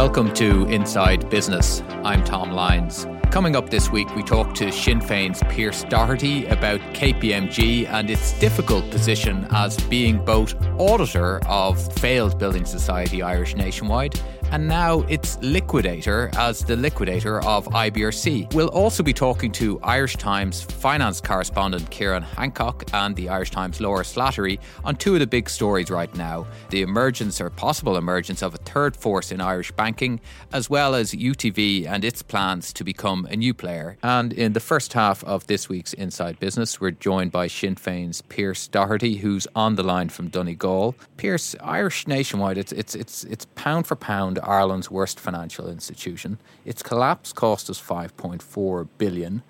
Welcome to Inside Business. I'm Tom Lyons. Coming up this week, we talk to Sinn Féin's Pearse Doherty about KPMG and its difficult position as being both auditor of failed building society Irish Nationwide and now its liquidator as the liquidator of IBRC. We'll also be talking to Irish Times finance correspondent Ciarán Hancock and the Irish Times Laura Slattery on two of the big stories right now the emergence or possible emergence of a third force in Irish banking, as well as UTV and its plans to become a new player. And in the first half of this week's Inside Business, we're joined by Sinn Féin's Pearse Doherty, who's on the line from Donegal. Pearse, Irish Nationwide, it's, it's, it's, it's pound for pound Ireland's worst financial institution. Its collapse cost us 5.4 billion.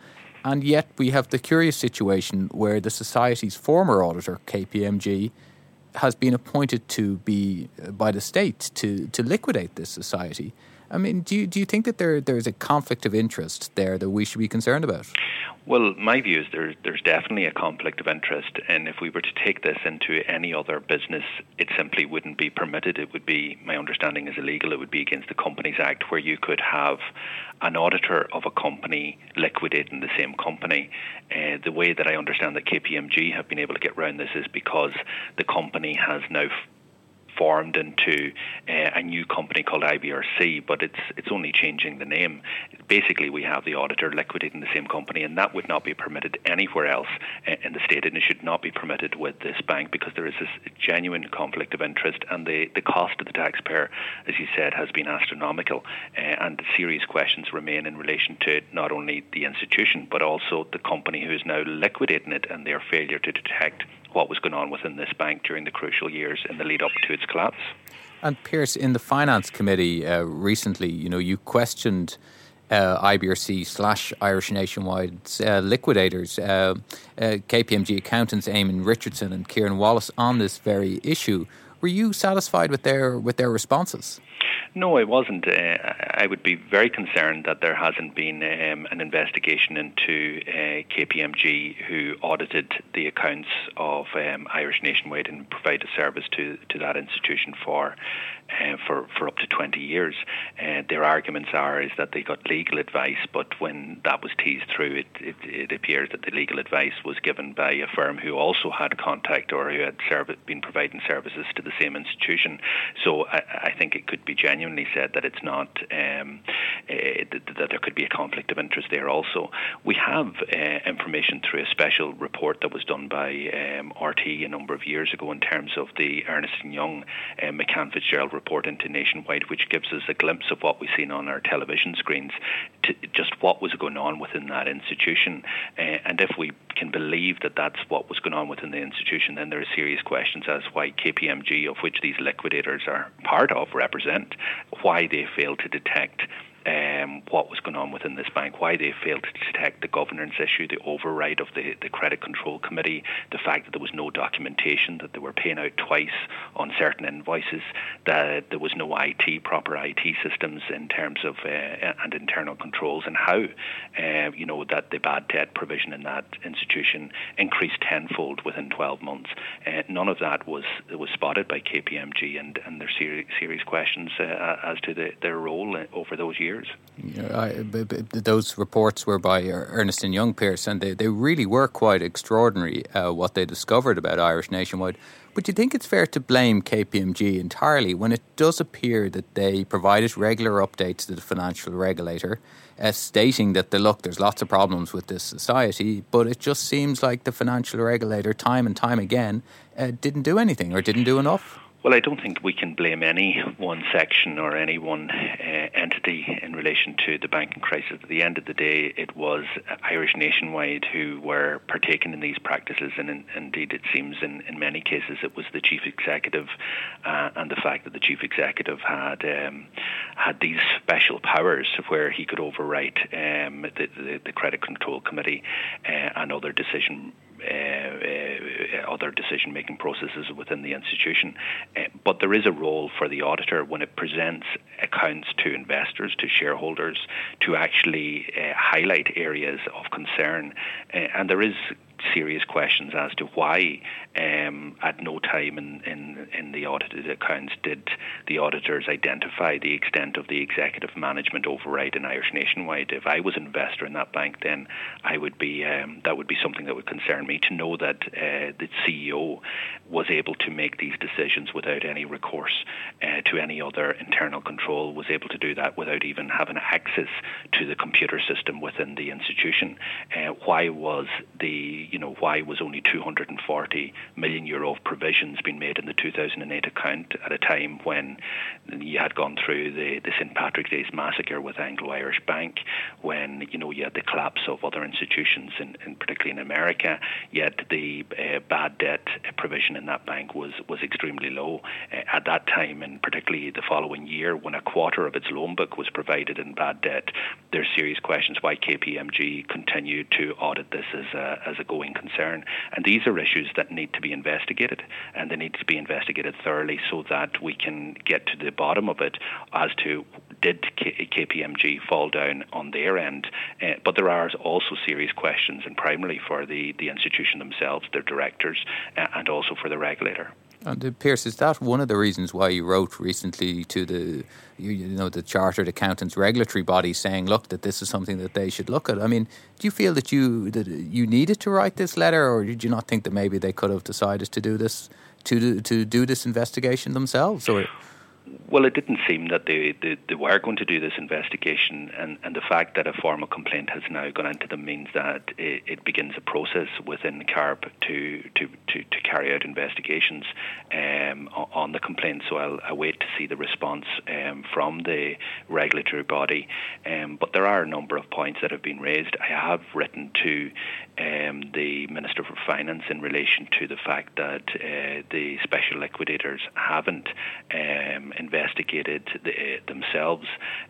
And yet we have the curious situation where the society's former auditor, KPMG, has been appointed to be uh, by the state to, to liquidate this society. I mean, do you, do you think that there there's a conflict of interest there that we should be concerned about? Well, my view is there, there's definitely a conflict of interest, and if we were to take this into any other business, it simply wouldn't be permitted. It would be, my understanding is illegal. It would be against the Companies Act, where you could have an auditor of a company liquidating the same company. Uh, the way that I understand that KPMG have been able to get around this is because the company has now formed into uh, a new company called IBRC, but it's it's only changing the name. Basically, we have the auditor liquidating the same company, and that would not be permitted anywhere else uh, in the state, and it should not be permitted with this bank because there is this genuine conflict of interest, and the the cost to the taxpayer, as you said, has been astronomical, uh, and serious questions remain in relation to not only the institution but also the company who is now liquidating it and their failure to detect what was going on within this bank during the crucial years in the lead up to its collapse. And Pearse, in the finance committee uh, recently, you know, you questioned uh, IBRC slash Irish Nationwide uh, liquidators, uh, uh, KPMG accountants Eamonn Richardson and Kieran Wallace on this very issue. Were you satisfied with their with their responses? No, I wasn't. Uh, I would be very concerned that there hasn't been um, an investigation into uh, KPMG, who audited the accounts of um, Irish Nationwide and provided service to to that institution for uh, for for up to 20 years. Uh, their arguments are is that they got legal advice, but when that was teased through, it, it, it appears that the legal advice was given by a firm who also had contact or who had serv- been providing services to the same institution. So I, I think it could be genuinely said that it's not um, uh, that there could be a conflict of interest there. Also, we have uh, information through a special report that was done by um, RTE a number of years ago in terms of the Ernst and Young uh, McCann Fitzgerald report into Nationwide, which gives us a glimpse of what we've seen on our television screens, just what was going on within that institution. Uh, and if we can believe that that's what was going on within the institution, then there are serious questions as why KPMG, of which these liquidators are part of, represent, why they failed to detect um, what was going on within this bank, why they failed to detect the governance issue, the override of the, the credit control committee, the fact that there was no documentation, that they were paying out twice on certain invoices, that there was no IT, proper IT systems in terms of uh, and internal controls, and how uh, you know that the bad debt provision in that institution increased tenfold within 12 months. Uh, none of that was was spotted by KPMG, and and there's serious, serious questions uh, as to the, their role over those years years. I, those reports were by Ernst and Young Pearse, and they, they really were quite extraordinary uh, what they discovered about Irish Nationwide. But do you think it's fair to blame KPMG entirely when it does appear that they provided regular updates to the financial regulator, uh, stating that the look, there's lots of problems with this society, but it just seems like the financial regulator, time and time again, uh, didn't do anything or didn't do enough? Well, I don't think we can blame any one section or any one uh, entity in relation to the banking crisis. At the end of the day, it was Irish nationwide who were partaking in these practices, and in, indeed, it seems in, in many cases it was the chief executive uh, and the fact that the chief executive had um, had these special powers where he could overwrite um, the, the, the, credit control committee uh, and other decision Uh, uh, other decision making processes within the institution. Uh, but there is a role for the auditor when it presents accounts to investors, to shareholders, to actually uh, highlight areas of concern. and there is serious questions as to why, um, at no time in, in, in the audited accounts, did the auditors identify the extent of the executive management override in Irish Nationwide. If I was an investor in that bank, then I would be um, that would be something that would concern me to know that uh, the CEO was able to make these decisions without any recourse uh, to any other internal control, was able to do that without even having access to the computer system within the institution. Uh, why was the you know, why was only 240 million euro of provisions being made in the 2008 account at a time when you had gone through the, the St Patrick's Day's massacre with Anglo-Irish Bank, when you know you had the collapse of other institutions, in, in particularly in America. Yet the uh, bad debt provision in that bank was was extremely low uh, at that time, and particularly the following year, when a quarter of its loan book was provided in bad debt. There's serious questions why KPMG continued to audit this as a, as a concern. And these are issues that need to be investigated, and they need to be investigated thoroughly so that we can get to the bottom of it as to did KPMG fall down on their end. Uh, but there are also serious questions, and primarily for the, the institution themselves, their directors, uh, and also for the regulator. And uh, Pearse, is that one of the reasons why you wrote recently to the you, you, know the chartered accountants regulatory body saying, look, that this is something that they should look at? I mean, do you feel that you that you needed to write this letter, or did you not think that maybe they could have decided to do this to to do this investigation themselves, or? Well, it didn't seem that they, they, they, were going to do this investigation, and, and the fact that a formal complaint has now gone into them means that it, it begins a process within CARB to, to, to, to carry out investigations um, on the complaint. So I'll, wait to see the response um, from the regulatory body. Um, but there are a number of points that have been raised. I have written to um, the Minister for Finance in relation to the fact that uh, the special liquidators haven't um, investigated the, themselves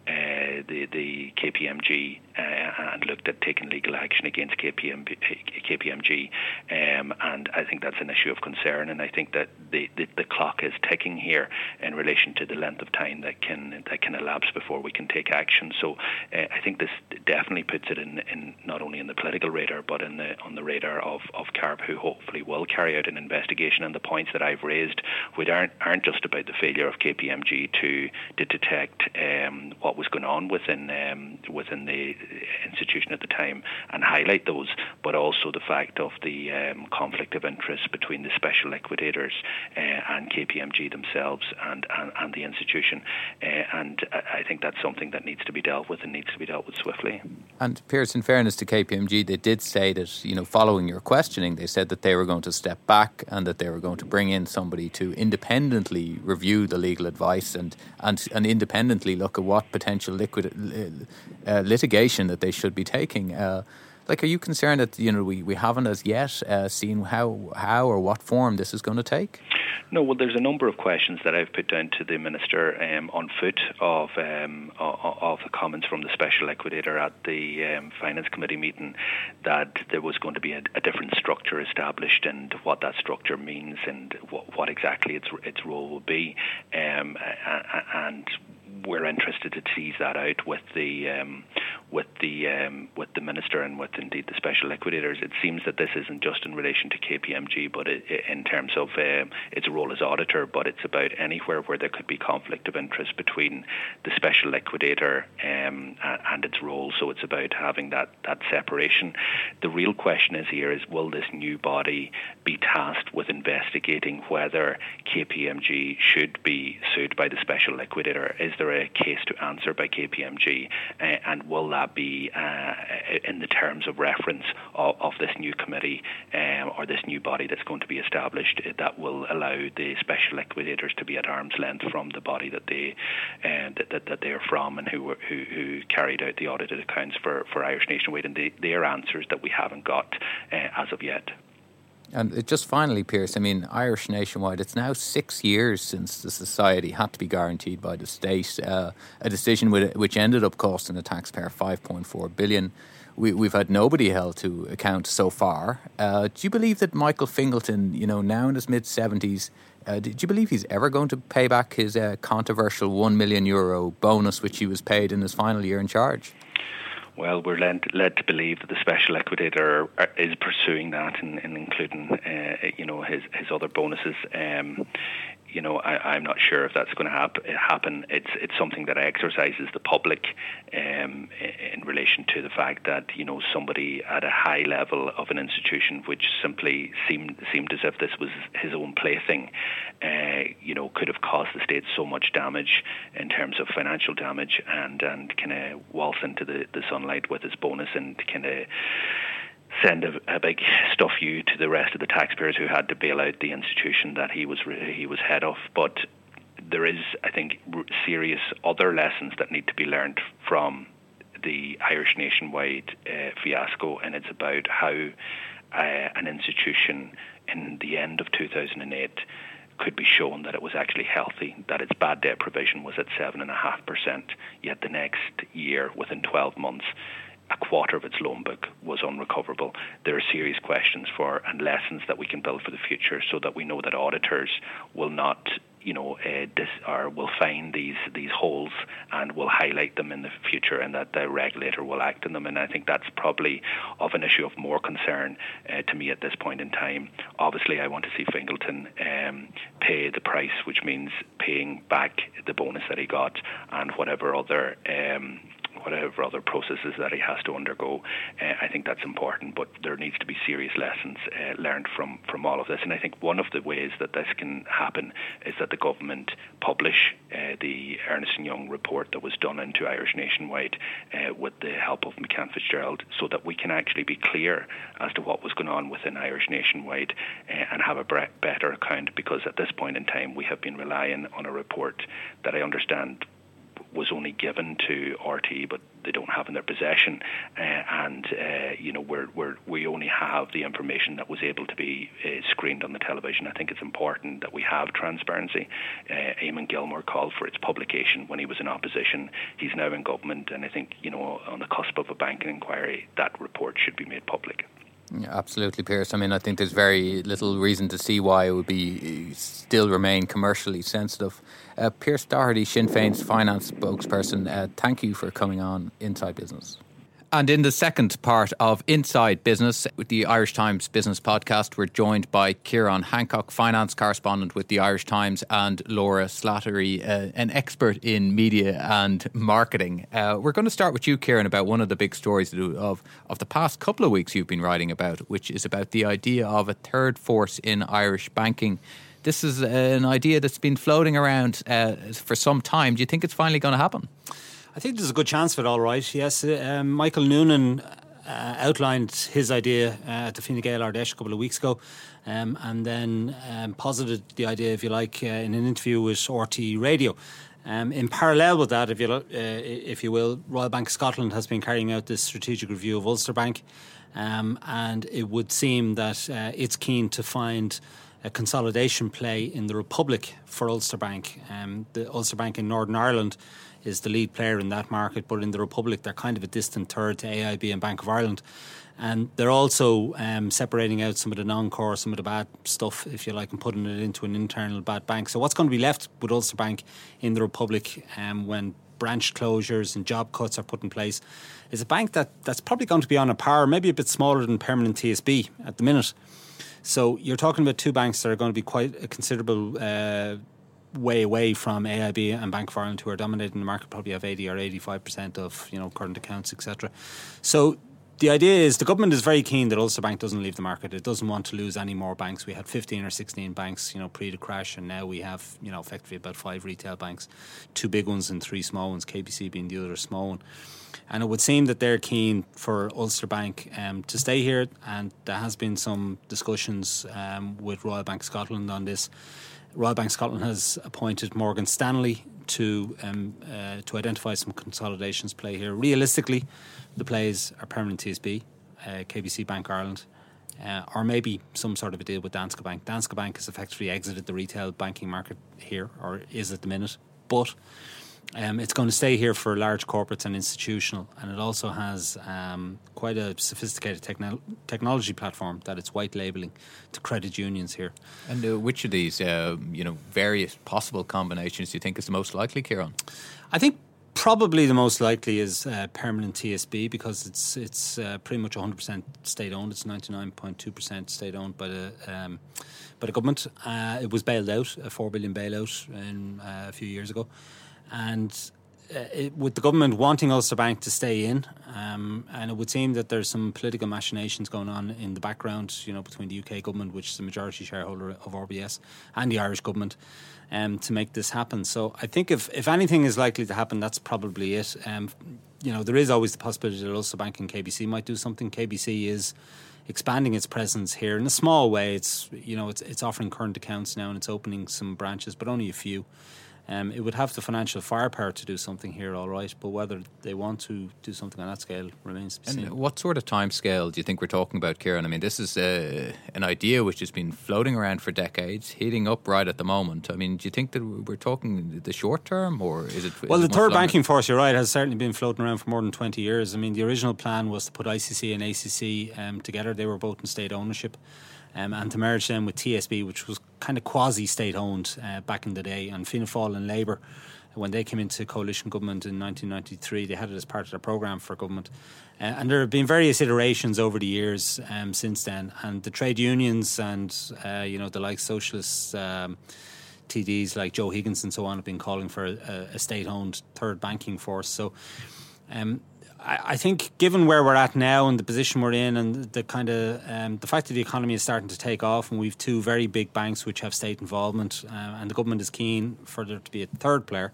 uh, the, the KPMG and looked at taking legal action against KPM, KPMG. Um, and I think that's an issue of concern. And I think that the, the, the, clock is ticking here in relation to the length of time that can that can elapse before we can take action. So uh, I think this definitely puts it in, in not only in the political radar but in the on the radar of, of CARB, who hopefully will carry out an investigation. And the points that I've raised, which aren't aren't just about the failure of KPMG to to detect um, what was going on within um, within the institution at the time and highlight those, but also the fact of the um, conflict of interest between the special liquidators uh, and KPMG themselves and, and, and the institution. Uh, and I think that's something that needs to be dealt with and needs to be dealt with swiftly. And Pearse, in fairness to KPMG, they did say that, you know, following your questioning, they said that they were going to step back and that they were going to bring in somebody to independently review the legal advice and, and, and independently look at what potential liquid, uh litigation that they should be taking. Uh, Like, are you concerned that you know we, we haven't as yet uh, seen how how or what form this is going to take? No, well, there's a number of questions that I've put down to the minister um, on foot of um, of the comments from the special liquidator at the um, finance committee meeting that there was going to be a, a, different structure established and what that structure means and what, what exactly its its role will be, um, and we're interested to tease that out with the um, with the um, with the minister and with indeed the special liquidators. It seems that this isn't just in relation to KPMG, but it, it, in terms of uh, its role as auditor, but it's about anywhere where there could be conflict of interest between the special liquidator um, and its role. So it's about having that that separation. The real question is here is will this new body be tasked with investigating whether KPMG should be sued by the special liquidator? Is there a case to answer by KPMG, uh, and will that be uh, in the terms of reference of, of this new committee um, or this new body that's going to be established that will allow the special liquidators to be at arm's length from the body that they uh, that, that, that, they are from and who, who, who carried out the audited accounts for, for Irish Nationwide, and they, their answers that we haven't got uh, as of yet. And just finally, Pearse, I mean, Irish Nationwide, it's now six years since the society had to be guaranteed by the state, uh, a decision which ended up costing the taxpayer 5.4 billion. We, we've had nobody held to account so far. Uh, do you believe that Michael Fingleton, you know, now in his mid 70s, uh, do you believe he's ever going to pay back his uh, controversial 1 million euro bonus which he was paid in his final year in charge? Well, we're led, led to believe that the special liquidator is pursuing that, and, and including, uh, you know, his his other bonuses. Um, you know, I, am not sure if that's going to hap- happen. It's it's something that exercises the public um, in relation to the fact that you know somebody at a high level of an institution, which simply seemed seemed as if this was his own plaything, uh, you know, could have caused the state so much damage in terms of financial damage, and and kind of waltz into the, the sunlight with his bonus and kind of send a, a, big stuff you to the rest of the taxpayers who had to bail out the institution that he was he was head of. But there is, I think, serious other lessons that need to be learned from the Irish nationwide uh, fiasco, and it's about how uh, an institution in the end of 2008 could be shown that it was actually healthy, that its bad debt provision was at 7.5%, yet the next year, within 12 months, a quarter of its loan book was unrecoverable. There are serious questions for and lessons that we can build for the future, so that we know that auditors will not, you know, uh, dis, or will find these these holes and will highlight them in the future, and that the regulator will act on them. And I think that's probably of an issue of more concern uh, to me at this point in time. Obviously, I want to see Fingleton um, pay the price, which means paying back the bonus that he got and whatever other. Um, whatever other processes that he has to undergo. Uh, I think that's important, but there needs to be serious lessons uh, learned from, from all of this. And I think one of the ways that this can happen is that the government publish uh, the Ernst & Young report that was done into Irish Nationwide with the help of McCann Fitzgerald so that we can actually be clear as to what was going on within Irish Nationwide and have a better account because at this point in time we have been relying on a report that I understand was only given to RTE, but they don't have in their possession, uh, and uh, you know we're, we're, we only have the information that was able to be uh, screened on the television. I think it's important that we have transparency. Uh, Eamon Gilmore called for its publication when he was in opposition. He's now in government, and I think you know on the cusp of a banking inquiry, that report should be made public. Yeah, absolutely, Pearse. I mean, I think there's very little reason to see why it would be still remain commercially sensitive. Uh, Pearse Doherty, Sinn Féin's finance spokesperson, uh, thank you for coming on Inside Business. And in the second part of Inside Business, with the Irish Times Business Podcast, we're joined by Ciarán Hancock, finance correspondent with the Irish Times, and Laura Slattery, uh, an expert in media and marketing. Uh, we're going to start with you, Ciarán, about one of the big stories of, of the past couple of weeks you've been writing about, which is about the idea of a third force in Irish banking. This is an idea that's been floating around uh, for some time. Do you think it's finally going to happen? I think there's a good chance for it, all right. Yes, um, Michael Noonan uh, outlined his idea uh, at the Fine Gael Ard Fheis a couple of weeks ago, um, and then um, posited the idea, if you like, uh, in an interview with RTE Radio. Um, in parallel with that, if you uh, if you will, Royal Bank of Scotland has been carrying out this strategic review of Ulster Bank, um, and it would seem that uh, it's keen to find a consolidation play in the Republic for Ulster Bank. Um, the Ulster Bank in Northern Ireland is the lead player in that market, but in the Republic, they're kind of a distant third to AIB and Bank of Ireland. And they're also um, separating out some of the non core, some of the bad stuff, if you like, and putting it into an internal bad bank. So, what's going to be left with Ulster Bank in the Republic um, when branch closures and job cuts are put in place is a bank that, that's probably going to be on a par, maybe a bit smaller than Permanent TSB at the minute. So, you're talking about two banks that are going to be quite a considerable. Uh, way away from AIB and Bank of Ireland, who are dominating the market, probably have 80 or 85 percent of you know current accounts, etc. So the idea is the government is very keen that Ulster Bank doesn't leave the market. It doesn't want to lose any more banks. We had 15 or 16 banks, you know, pre the crash, and now we have, you know, effectively about five retail banks, two big ones and three small ones. KBC being the other small one. And it would seem that they're keen for Ulster Bank um, to stay here, and there has been some discussions um, with Royal Bank Scotland on this. Royal Bank Scotland has appointed Morgan Stanley to um, uh, to identify some consolidations play here. Realistically, the plays are permanent TSB, uh, KBC Bank Ireland, uh, or maybe some sort of a deal with Danske Bank. Danske Bank has effectively exited the retail banking market here, or is at the minute, but um, it's going to stay here for large corporates and institutional, and it also has um, quite a sophisticated techno- technology platform that it's white labeling to credit unions here. And uh, which of these, uh, you know, various possible combinations do you think is the most likely, Ciarán? I think probably the most likely is uh, permanent TSB because it's it's uh, pretty much 100% state owned. It's 99.2% state owned by the um, by the government. Uh, it was bailed out, a four billion bailout in, uh, a few years ago and uh, it, with the government wanting Ulster Bank to stay in, um, and it would seem that there's some political machinations going on in the background, you know, between the UK government, which is the majority shareholder of RBS, and the Irish government, um, to make this happen. So I think if if anything is likely to happen, that's probably it. Um, you know, there is always the possibility that Ulster Bank and KBC might do something. KBC is expanding its presence here in a small way. It's you know it's it's offering current accounts now and it's opening some branches, but only a few. Um, it would have the financial firepower to do something here, all right, but whether they want to do something on that scale remains to be seen. And what sort of time scale do you think we're talking about, Ciarán? I mean, this is uh, an idea which has been floating around for decades, heating up right at the moment. I mean, do you think that we're talking the short term, or is it? Well, is the it third banking force, you're right, has certainly been floating around for more than 20 years. I mean, the original plan was to put ICC and ACC um, together, they were both in state ownership um, and to merge them with TSB, which was kind of quasi state owned uh, back in the day. And Fianna Fáil and Labour, when they came into coalition government in 1993, they had it as part of their programme for government. Uh, and there have been various iterations over the years um, since then. And the trade unions and, uh, you know, the like socialists. Um, TDs like Joe Higgins and so on have been calling for a, a state-owned third banking force. So, um, I, think given where we're at now and the position we're in and the kind of um, the fact that the economy is starting to take off and we've two very big banks which have state involvement uh, and the government is keen for there to be a third player.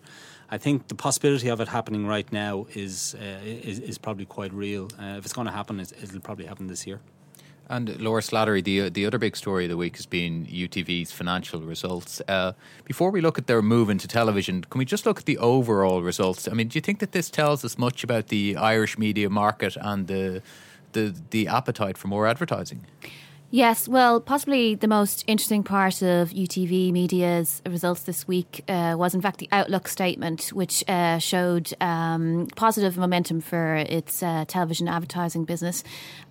I think the possibility of it happening right now is uh, is, is, probably quite real. Uh, if it's going to happen, it'll probably happen this year. And Laura Slattery, the the other big story of the week has been UTV's financial results. Uh, before we look at their move into television, can we just look at the overall results? I mean, do you think that this tells us much about the Irish media market and the the the appetite for more advertising? Yes, well, possibly the most interesting part of UTV Media's results this week uh, was, in fact, the outlook statement, which uh, showed um, positive momentum for its uh, television advertising business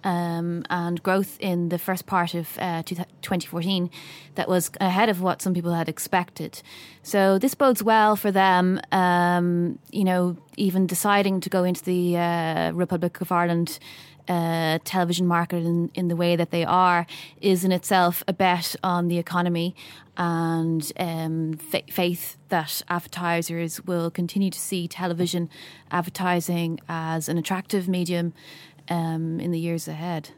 um, and growth in the first part of uh, 2014 that was ahead of what some people had expected. So this bodes well for them, um, you know, even deciding to go into the uh, Republic of Ireland uh, television market in, in the way that they are is in itself a bet on the economy and um, fa- faith that advertisers will continue to see television advertising as an attractive medium um, in the years ahead.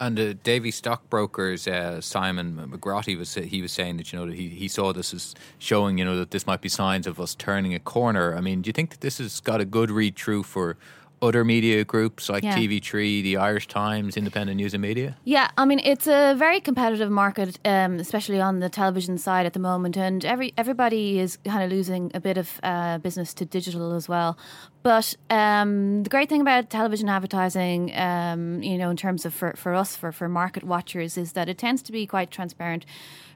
And uh, Davy stockbrokers uh, Simon McGrotty was he was saying that you know he, he saw this as showing you know that this might be signs of us turning a corner. I mean, do you think that this has got a good read through for other media groups like Yeah. TV3, the Irish Times, Independent News and Media? Yeah, I mean it's a very competitive market, um, especially on the television side at the moment, and every everybody is kind of losing a bit of uh, business to digital as well. But um, the great thing about television advertising, um, you know, in terms of for, for us, for, for market watchers, is that it tends to be quite transparent.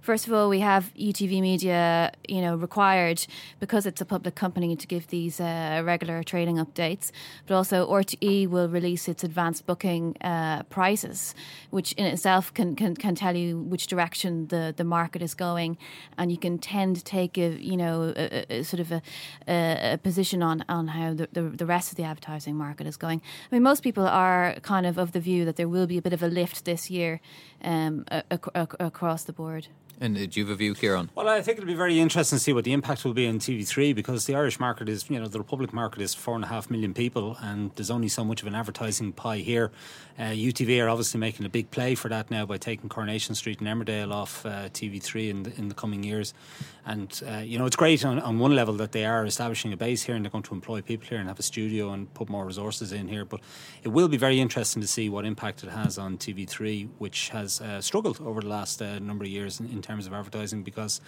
First of all, we have UTV Media, you know, required because it's a public company to give these uh, regular trading updates. But also, RTE will release its advanced booking uh, prices, which in itself can, can, can tell you which direction the, the market is going, and you can tend to take a you know a, a, sort of a, a position on on how the, the the rest of the advertising market is going. I mean, most people are kind of of the view that there will be a bit of a lift this year um, a, a, across the board. And uh, do you have a view, Ciarán? Well, I think it'll be very interesting to see what the impact will be on TV3 because the Irish market is, you know, the Republic market is four and a half million people, and there's only so much of an advertising pie here. Uh, UTV are obviously making a big play for that now by taking Coronation Street and Emmerdale off uh, TV3 in the, in the coming years. And, uh, you know, it's great on, on one level that they are establishing a base here and they're going to employ people here and have a studio and put more resources in here. But it will be very interesting to see what impact it has on TV3, which has uh, struggled over the last number of years in, in, terms of advertising because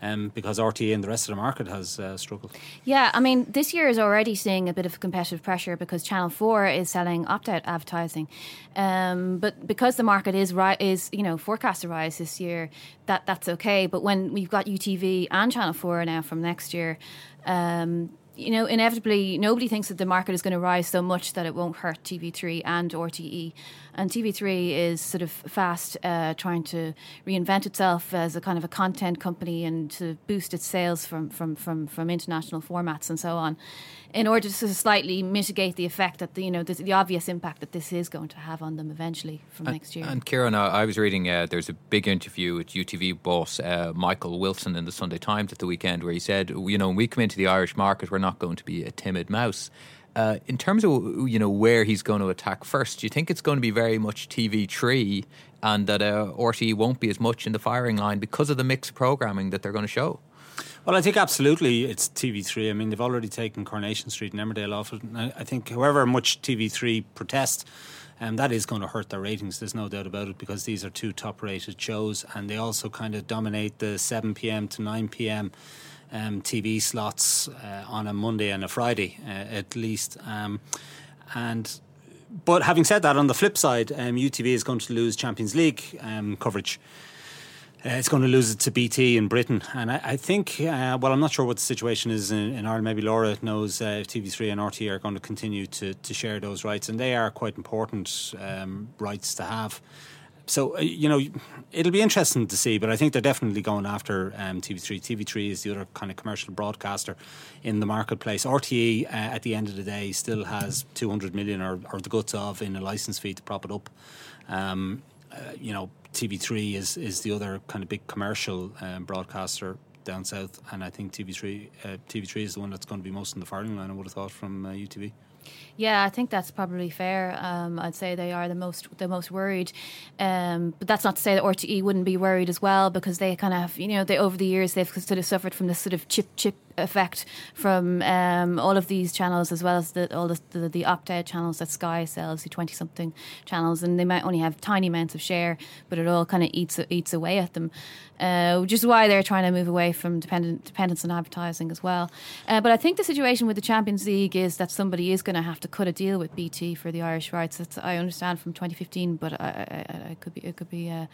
um, because RTE and the rest of the market has uh, struggled. Yeah, I mean, this year is already seeing a bit of competitive pressure because Channel 4 is selling opt out advertising. Um, but because the market is is you know forecast to rise this year, that that's okay. But when we've got UTV and Channel Four now from next year, um, you know, inevitably nobody thinks that the market is going to rise so much that it won't hurt TV3 and RTE. And TV3 is sort of fast uh, trying to reinvent itself as a kind of a content company and to boost its sales from, from, from, from international formats and so on, in order to slightly mitigate the effect that the, you know the, the obvious impact that this is going to have on them eventually from and, next year. And Ciarán, uh, I was reading uh, there's a big interview with UTV boss uh, Michael Wilson in the Sunday Times at the weekend where he said, you know, when we come into the Irish market, we're not going to be a timid mouse. Uh, in terms of you know where he's going to attack first, do you think it's going to be very much TV3 and that uh, RTE won't be as much in the firing line because of the mixed programming that they're going to show? Well, I think absolutely it's TV3. I mean, they've already taken Coronation Street and Emmerdale off I think however much TV3 protest, um, that is going to hurt their ratings. There's no doubt about it because these are two top-rated shows, and they also kind of dominate the 7 p.m. to 9 p.m. Um, TV slots uh, on a Monday and a Friday, uh, at least. Um, and but having said that, on the flip side, um, UTV is going to lose Champions League um, coverage. Uh, it's going to lose it to BT in Britain. And I, I think, uh, well, I'm not sure what the situation is in, in Ireland. Maybe Laura knows uh, if TV3 and RTE are going to continue to, to share those rights. And they are quite important um, rights to have. So, uh, you know, it'll be interesting to see, but I think they're definitely going after um, TV3. TV3 is the other kind of commercial broadcaster in the marketplace. RTE, uh, at the end of the day, still has 200 million or, or the guts of in a license fee to prop it up. Um, uh, you know, TV3 is is the other kind of big commercial um, broadcaster down south, and I think TV3 uh, TV3 is the one that's going to be most in the firing line. I would have thought from uh, UTV. Yeah, I think that's probably fair. Um, I'd say they are the most the most worried, um, but that's not to say that RTE wouldn't be worried as well because they kind of you know they over the years they've sort of suffered from this sort of chip chip effect from um, all of these channels as well as the, all the, the, the opt out channels that Sky sells, the twenty something channels, and they might only have tiny amounts of share, but it all kind of eats eats away at them, uh, which is why they're trying to move away from dependent, dependence on advertising as well. Uh, but I think the situation with the Champions League is that somebody is going to have to cut a deal with BT for the Irish rights. That's, I understand from 2015, but I, I, I could be it could be uh,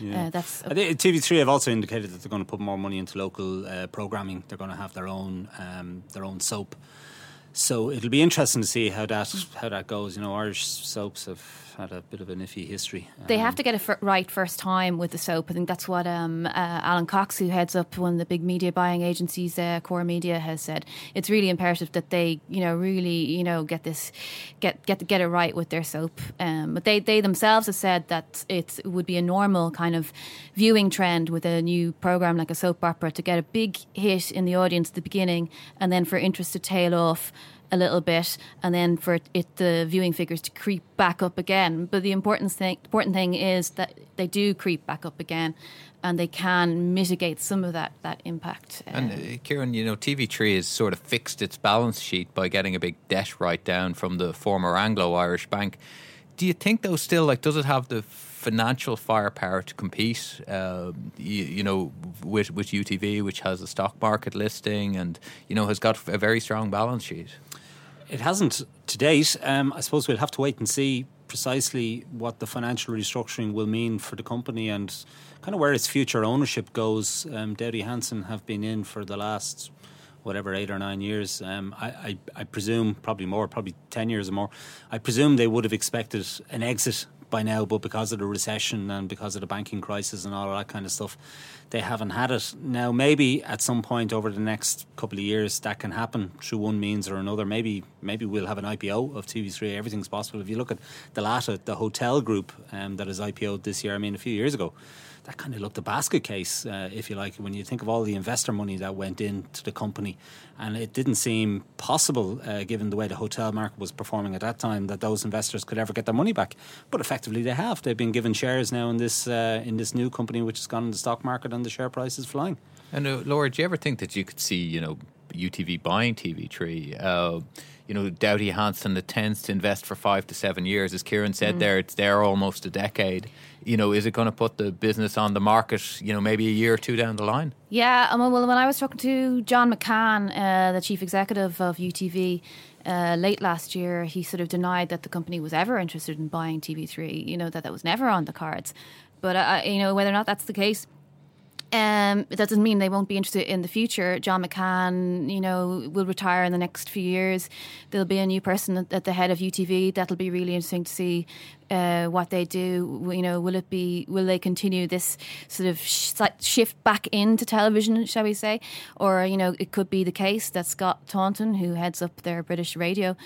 yeah. that's. I think TV3 have also indicated that they're going to put more money into local uh, programming. They're going to have their own um, their own soap. So it'll be interesting to see how that how that goes. You know, Irish soaps have had a bit of an iffy history. They um, have to get it f- right first time with the soap. I think that's what um, uh, Alan Cox, who heads up one of the big media buying agencies, uh, Core Media, has said. It's really imperative that they, you know, really, you know, get this, get get get it right with their soap. Um, but they they themselves have said that it would be a normal kind of viewing trend with a new program like a soap opera to get a big hit in the audience at the beginning, and then for interest to tail off a little bit, and then for it the viewing figures to creep back up again. But the important thing important thing is that they do creep back up again, and they can mitigate some of that that impact. And uh, Ciarán, you know, TV3 has sort of fixed its balance sheet by getting a big debt write down from the former Anglo Irish Bank. Do you think, though, still like does it have the financial firepower to compete? Uh, you, you, know, with with UTV, which has a stock market listing and you know has got a very strong balance sheet. It hasn't to date. Um, I suppose we'll have to wait and see precisely what the financial restructuring will mean for the company and kind of where its future ownership goes. Um, Doughty Hanson have been in for the last whatever eight or nine years. Um, I, I, I, presume probably more, probably ten years or more. I presume they would have expected an exit by now, but because of the recession and because of the banking crisis and all that kind of stuff, they haven't had it. Now, maybe at some point over the next couple of years, that can happen through one means or another. Maybe, maybe we'll have an IPO of TV3. Everything's possible. If you look at Dalata, the hotel group um, that is IPO'd this year, I mean, a few years ago, that kind of looked a basket case, uh, if you like, when you think of all the investor money that went into the company. And it didn't seem possible, uh, given the way the hotel market was performing at that time, that those investors could ever get their money back. But effectively, they have. They've been given shares now in this uh, in this new company, which has gone in the stock market, and the share price is flying. And uh, Laura, do you ever think that you could see, you know, UTV buying TV3? Uh, you know, Doughty Hanson that tends to invest for five to seven years. As Ciarán said mm. there, it's there almost a decade. You know, is it going to put the business on the market, you know, maybe a year or two down the line? Yeah, um, well, when I was talking to John McCann, uh, the chief executive of UTV, uh, late last year, he sort of denied that the company was ever interested in buying TV3. You know that that was never on the cards. But uh, you know whether or not that's the case, um, it doesn't mean they won't be interested in the future. John McCann, you know, will retire in the next few years. There'll be a new person at, at the head of UTV. That'll be really interesting to see uh, what they do. You know, will it be? Will they continue this sort of sh- shift back into television, shall we say, or you know, it could be the case that Scott Taunton, who heads up their British radio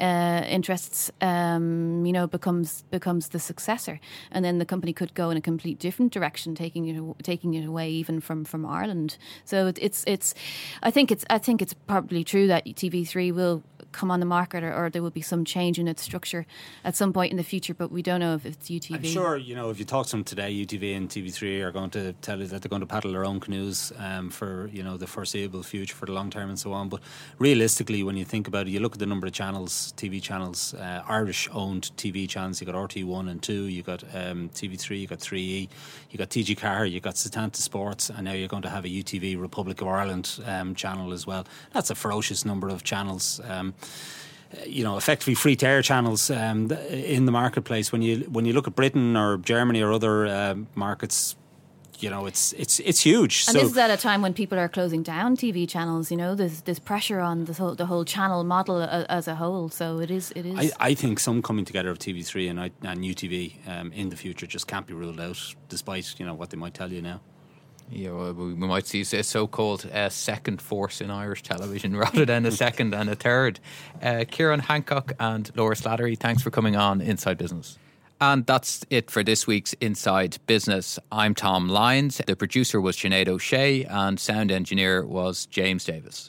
uh, interests, um, you know, becomes becomes the successor, and then the company could go in a complete different direction, taking it taking it away even from from Ireland. So it's it's, I think it's I think it's probably true that TV3 will come on the market or, or, there will be some change in its structure at some point in the future, but we don't know if it's UTV. I'm sure, you know, if you talk to them today, UTV and TV3 are going to tell you that they're going to paddle their own canoes um, for, you know, the foreseeable future, for the long term and so on. But realistically, when you think about it, you look at the number of channels, TV channels, uh, Irish owned TV channels, you got RT1 and 2, you got um, TV3, you got 3E, you got TG Ceathair, you got Setanta Sports, and now you're going to have a UTV Republic of Ireland um, channel as well. That's a ferocious number of channels. Um, you know, effectively free to air channels um, in the marketplace. When you when you look at Britain or Germany or other uh, markets, you know, it's it's it's huge. And so, this is at a time when people are closing down TV channels. You know, there's there's pressure on the whole, the whole channel model as a whole. So it is it is. I, I think some coming together of TV3 and and UTV um, in the future just can't be ruled out, despite you know what they might tell you now you know, we might see a so-called uh, second force in Irish television rather than a second and a third. Uh, Ciarán Hancock and Laura Slattery, thanks for coming on Inside Business. And that's it for this week's Inside Business. I'm Tom Lyons. The producer was Sinead O'Shea, and sound engineer was James Davis.